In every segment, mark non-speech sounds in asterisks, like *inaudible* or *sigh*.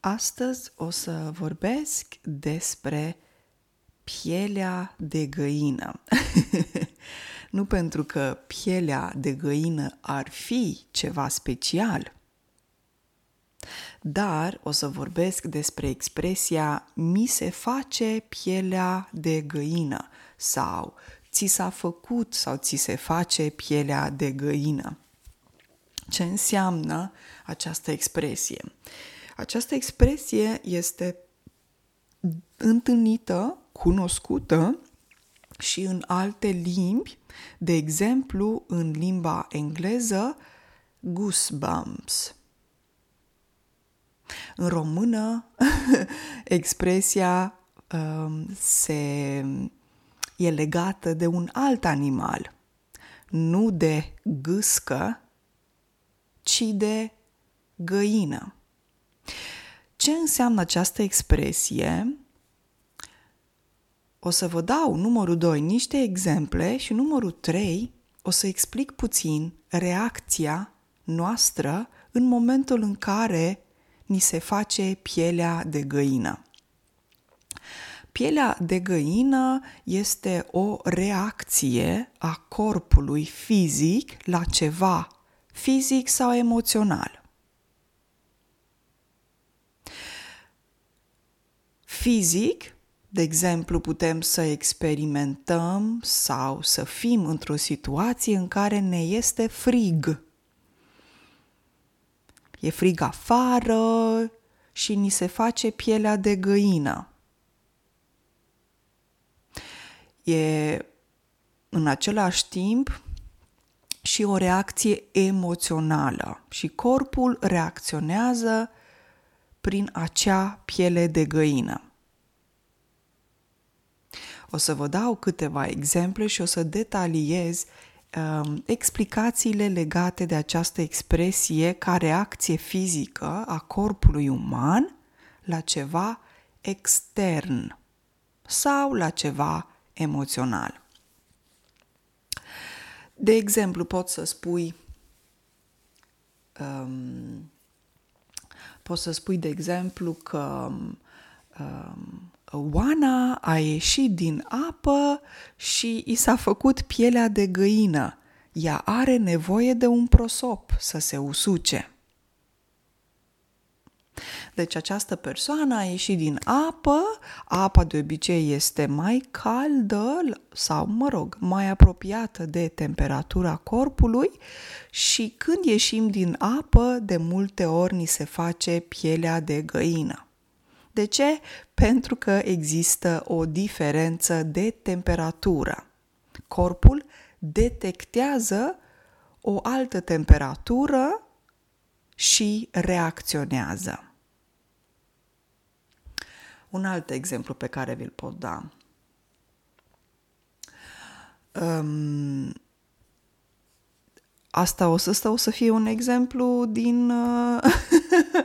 Astăzi o să vorbesc despre pielea de găină. *laughs* nu pentru că pielea de găină ar fi ceva special, dar o să vorbesc despre expresia mi se face pielea de găină sau ți s-a făcut sau ți se face pielea de găină. Ce înseamnă această expresie? Această expresie este întâlnită, cunoscută și în alte limbi, de exemplu în limba engleză, goosebumps. În română, *laughs* expresia um, se, e legată de un alt animal, nu de gâscă, ci de găină. Ce înseamnă această expresie? O să vă dau numărul 2 niște exemple și numărul 3 o să explic puțin reacția noastră în momentul în care ni se face pielea de găină. Pielea de găină este o reacție a corpului fizic la ceva fizic sau emoțional. Fizic, de exemplu, putem să experimentăm sau să fim într-o situație în care ne este frig. E frig afară și ni se face pielea de găină. E în același timp și o reacție emoțională și corpul reacționează prin acea piele de găină. O să vă dau câteva exemple și o să detaliez um, explicațiile legate de această expresie ca reacție fizică a corpului uman la ceva extern sau la ceva emoțional. De exemplu, pot să spui um, poți să spui, de exemplu, că um, Oana a ieșit din apă și i s-a făcut pielea de găină. Ea are nevoie de un prosop să se usuce. Deci această persoană a ieșit din apă, apa de obicei este mai caldă sau, mă rog, mai apropiată de temperatura corpului și când ieșim din apă, de multe ori ni se face pielea de găină. De ce? Pentru că există o diferență de temperatură. Corpul detectează o altă temperatură și reacționează. Un alt exemplu pe care vi-l pot da. Um, asta o să, o să fie un exemplu din uh,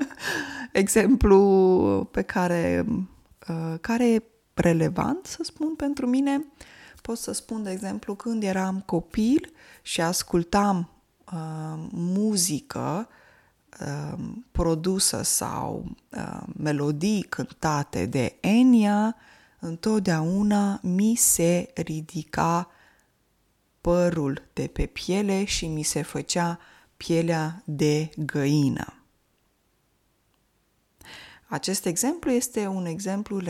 *laughs* exemplu pe care, uh, care e relevant, să spun, pentru mine. Pot să spun, de exemplu, când eram copil și ascultam uh, muzică uh, produsă sau uh, melodii cântate de Enya, întotdeauna mi se ridica părul de pe piele și mi se făcea pielea de găină. Acest exemplu este un exemplu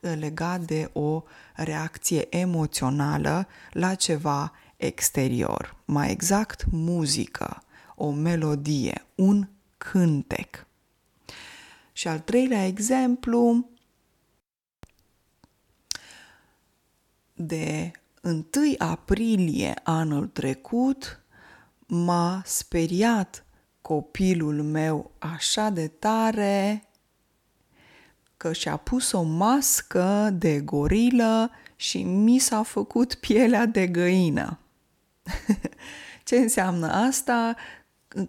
legat de o reacție emoțională la ceva exterior, mai exact muzică, o melodie, un cântec. Și al treilea exemplu de 1 aprilie anul trecut m-a speriat copilul meu așa de tare că și-a pus o mască de gorilă și mi s-a făcut pielea de găină. *laughs* Ce înseamnă asta?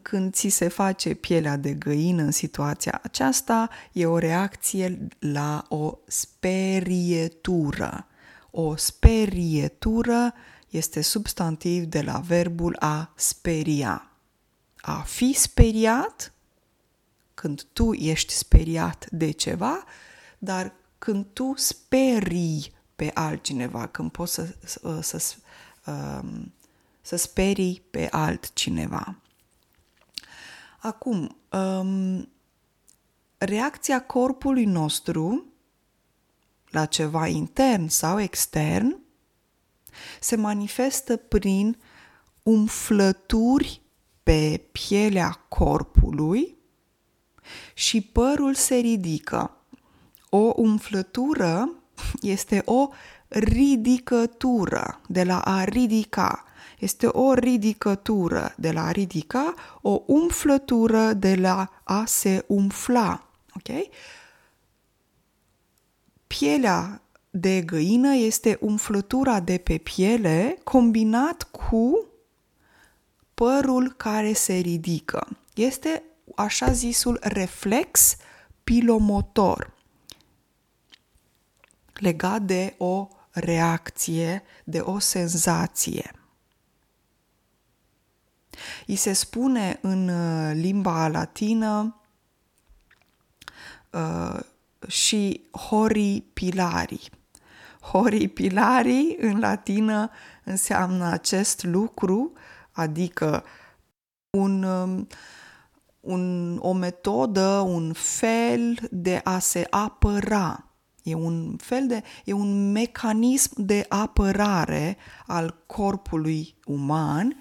Când ți se face pielea de găină în situația aceasta, e o reacție la o sperietură. O sperietură este substantiv de la verbul a speria. A fi speriat când tu ești speriat de ceva, dar când tu sperii pe altcineva, când poți să, să, să, um, să sperii pe altcineva. Acum, um, reacția corpului nostru la ceva intern sau extern se manifestă prin umflături pe pielea corpului și părul se ridică. O umflătură este o ridicătură, de la a ridica. Este o ridicătură de la a ridica, o umflătură de la a se umfla. Ok? Pielea de găină este umflătura de pe piele combinat cu părul care se ridică. Este așa zisul reflex pilomotor legat de o reacție, de o senzație. I se spune în uh, limba latină uh, și hori pilari. Hori pilari în latină înseamnă acest lucru, adică un, um, un, o metodă, un fel de a se apăra. E un fel de, e un mecanism de apărare al corpului uman um,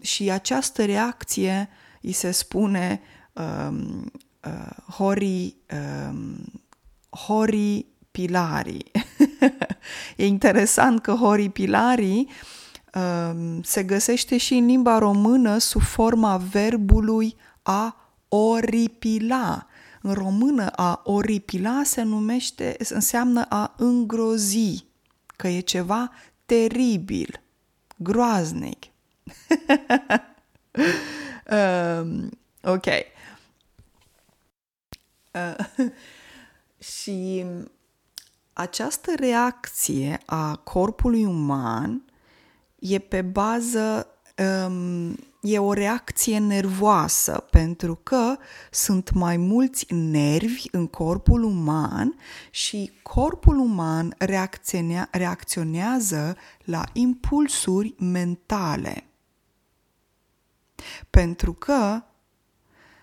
și această reacție îi se spune um, uh, hori, um, hori pilari. *laughs* e interesant că hori pilari um, se găsește și în limba română sub forma verbului a oripila. În română a oripila se numește, înseamnă a îngrozi, că e ceva teribil, groaznic. Um, ok. Uh, *laughs* și această reacție a corpului uman e pe bază, um, e o reacție nervoasă, pentru că sunt mai mulți nervi în corpul uman și corpul uman reacționea, reacționează la impulsuri mentale. Pentru că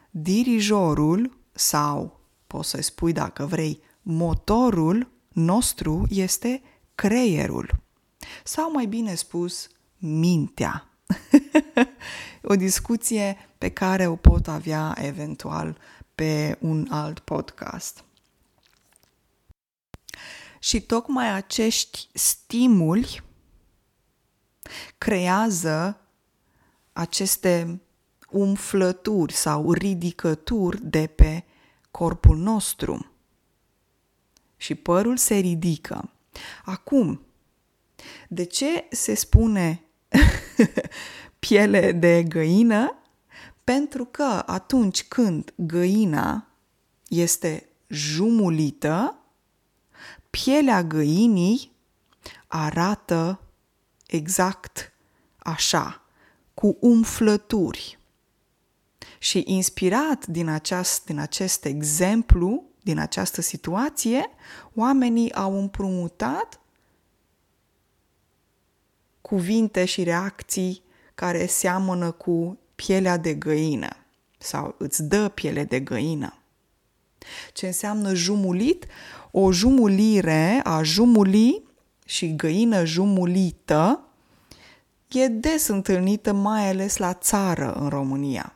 dirijorul sau, poți să spui dacă vrei, motorul nostru este creierul. Sau mai bine spus, mintea. *laughs* o discuție pe care o pot avea eventual pe un alt podcast. Și tocmai acești stimuli creează aceste umflături sau ridicături de pe corpul nostru. Și părul se ridică. Acum, de ce se spune *laughs* piele de găină? Pentru că atunci când găina este jumulită, pielea găinii arată exact așa, cu umflături. Și inspirat din, aceast, din acest exemplu, din această situație, oamenii au împrumutat cuvinte și reacții care seamănă cu pielea de găină sau îți dă piele de găină. Ce înseamnă jumulit? O jumulire a jumuli și găină jumulită e des întâlnită mai ales la țară în România.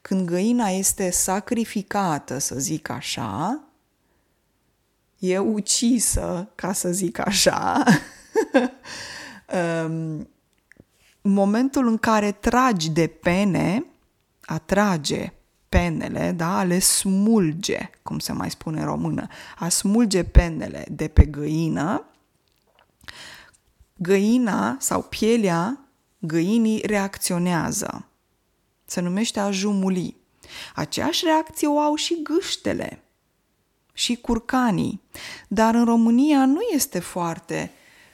Când găina este sacrificată, să zic așa, e ucisă, ca să zic așa, *laughs* um, momentul în care tragi de pene, atrage penele, da, a le smulge, cum se mai spune în română, a smulge penele de pe găină, găina sau pielea găinii reacționează. Se numește a jumuli. Aceeași reacție o au și gâștele și curcanii, dar în România nu este foarte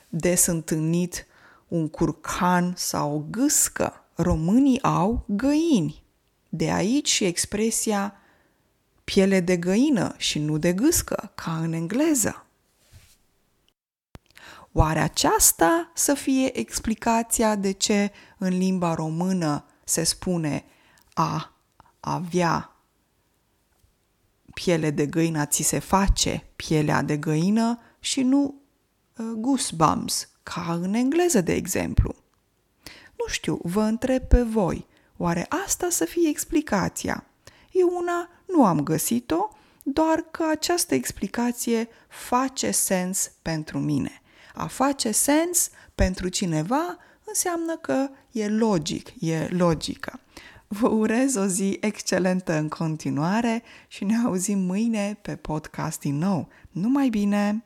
des întâlnit un curcan sau o gâscă. Românii au găini. De aici și expresia piele de găină și nu de gâscă, ca în engleză. Oare aceasta să fie explicația de ce în limba română se spune a avea piele de găină, ți se face pielea de găină și nu uh, goosebumps, ca în engleză, de exemplu. Nu știu, vă întreb pe voi, oare asta să fie explicația? Eu una nu am găsit-o, doar că această explicație face sens pentru mine. A face sens pentru cineva înseamnă că e logic, e logică. Vă urez o zi excelentă în continuare și ne auzim mâine pe podcast din nou. Numai bine!